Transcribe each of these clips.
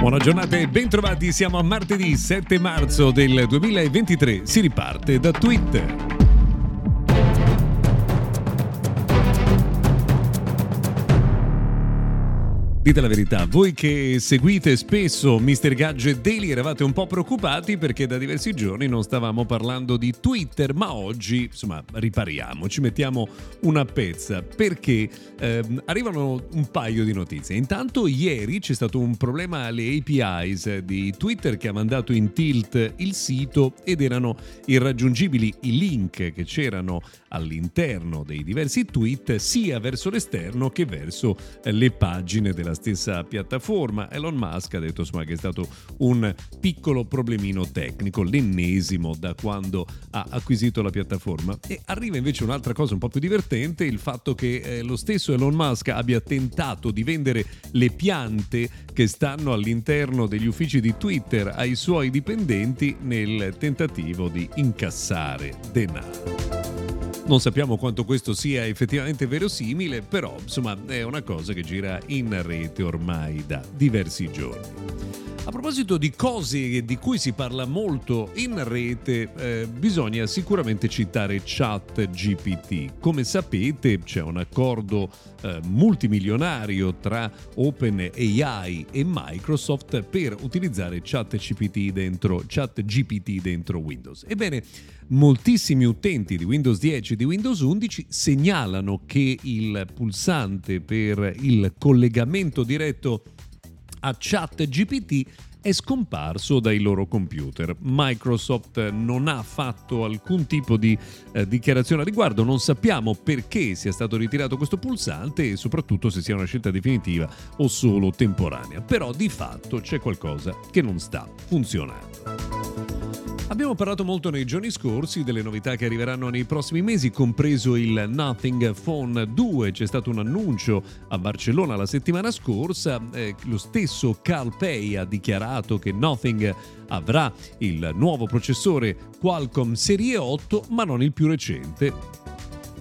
Buona giornata e bentrovati, siamo a martedì 7 marzo del 2023, si riparte da Twitter. Dite la verità, voi che seguite spesso Mr. Gadget Daily eravate un po' preoccupati perché da diversi giorni non stavamo parlando di Twitter, ma oggi insomma ripariamo, ci mettiamo una pezza perché ehm, arrivano un paio di notizie. Intanto ieri c'è stato un problema alle APIs di Twitter che ha mandato in tilt il sito ed erano irraggiungibili i link che c'erano all'interno dei diversi tweet sia verso l'esterno che verso le pagine della stessa piattaforma. Elon Musk ha detto insomma, che è stato un piccolo problemino tecnico, l'ennesimo da quando ha acquisito la piattaforma. E arriva invece un'altra cosa un po' più divertente, il fatto che eh, lo stesso Elon Musk abbia tentato di vendere le piante che stanno all'interno degli uffici di Twitter ai suoi dipendenti nel tentativo di incassare denaro. Non sappiamo quanto questo sia effettivamente verosimile, però insomma è una cosa che gira in rete ormai da diversi giorni. A proposito di cose di cui si parla molto in rete, eh, bisogna sicuramente citare ChatGPT. Come sapete c'è un accordo eh, multimilionario tra OpenAI e Microsoft per utilizzare ChatGPT dentro, ChatGPT dentro Windows. Ebbene, moltissimi utenti di Windows 10 e di Windows 11 segnalano che il pulsante per il collegamento diretto a ChatGPT è scomparso dai loro computer. Microsoft non ha fatto alcun tipo di eh, dichiarazione a riguardo, non sappiamo perché sia stato ritirato questo pulsante e soprattutto se sia una scelta definitiva o solo temporanea, però di fatto c'è qualcosa che non sta funzionando. Abbiamo parlato molto nei giorni scorsi delle novità che arriveranno nei prossimi mesi, compreso il Nothing Phone 2. C'è stato un annuncio a Barcellona la settimana scorsa. Eh, lo stesso Carl Pei ha dichiarato che Nothing avrà il nuovo processore Qualcomm Serie 8, ma non il più recente.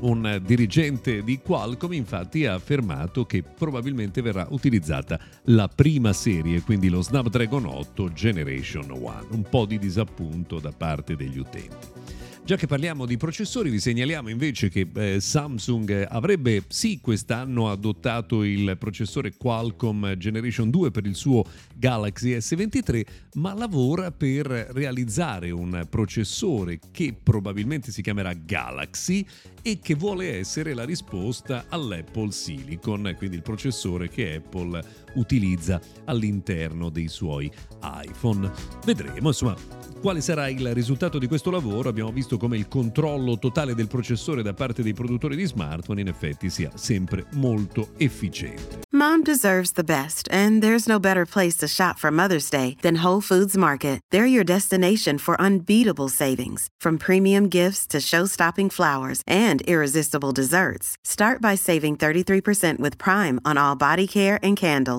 Un dirigente di Qualcomm infatti ha affermato che probabilmente verrà utilizzata la prima serie, quindi lo Snapdragon 8 Generation 1. Un po' di disappunto da parte degli utenti. Già che parliamo di processori, vi segnaliamo invece che eh, Samsung avrebbe sì quest'anno adottato il processore Qualcomm Generation 2 per il suo Galaxy S23, ma lavora per realizzare un processore che probabilmente si chiamerà Galaxy e che vuole essere la risposta all'Apple Silicon, quindi il processore che Apple utilizza all'interno dei suoi iPhone. Vedremo, insomma, quale sarà il risultato di questo lavoro? Abbiamo visto come il controllo totale del processore da parte dei produttori di smartphone in effetti sia sempre molto efficiente. Mom deserves the best, and there's no better place to shop for Mother's Day than Whole Foods Market. They're your destination for unbeatable savings, from premium gifts to show-stopping flowers and irresistible desserts. Start by saving 33% with Prime on all body care and candles.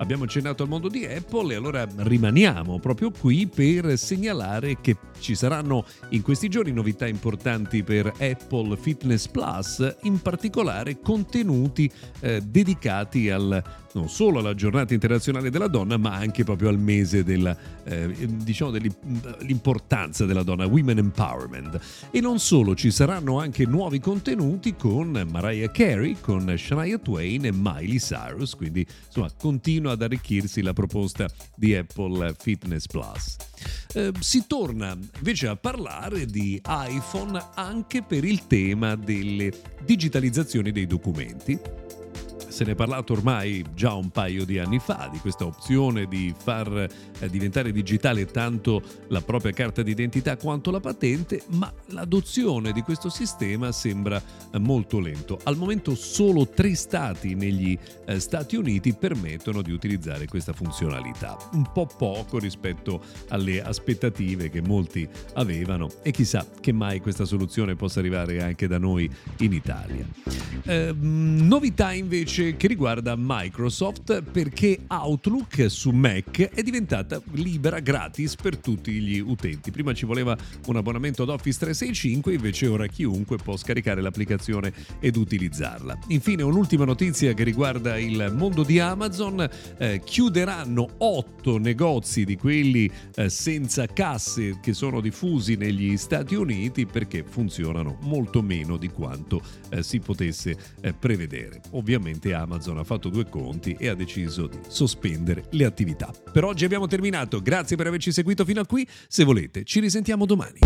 Abbiamo accennato al mondo di Apple e allora rimaniamo proprio qui per segnalare che ci saranno in questi giorni novità importanti per Apple Fitness Plus, in particolare contenuti eh, dedicati al non solo alla giornata internazionale della donna, ma anche proprio al mese della, eh, diciamo dell'importanza della donna, Women Empowerment. E non solo, ci saranno anche nuovi contenuti con Mariah Carey, con Shania Twain e Miley Cyrus, quindi insomma continua ad arricchirsi la proposta di Apple Fitness Plus. Eh, si torna invece a parlare di iPhone anche per il tema delle digitalizzazioni dei documenti se ne è parlato ormai già un paio di anni fa, di questa opzione di far eh, diventare digitale tanto la propria carta d'identità quanto la patente, ma l'adozione di questo sistema sembra eh, molto lento. Al momento solo tre stati negli eh, Stati Uniti permettono di utilizzare questa funzionalità, un po' poco rispetto alle aspettative che molti avevano e chissà che mai questa soluzione possa arrivare anche da noi in Italia. Eh, novità invece che riguarda Microsoft perché Outlook su Mac è diventata libera gratis per tutti gli utenti. Prima ci voleva un abbonamento ad Office 365, invece ora chiunque può scaricare l'applicazione ed utilizzarla. Infine un'ultima notizia che riguarda il mondo di Amazon. Eh, chiuderanno otto negozi di quelli eh, senza casse che sono diffusi negli Stati Uniti perché funzionano molto meno di quanto eh, si potesse eh, prevedere. Ovviamente Amazon ha fatto due conti e ha deciso di sospendere le attività. Per oggi abbiamo terminato, grazie per averci seguito fino a qui, se volete ci risentiamo domani.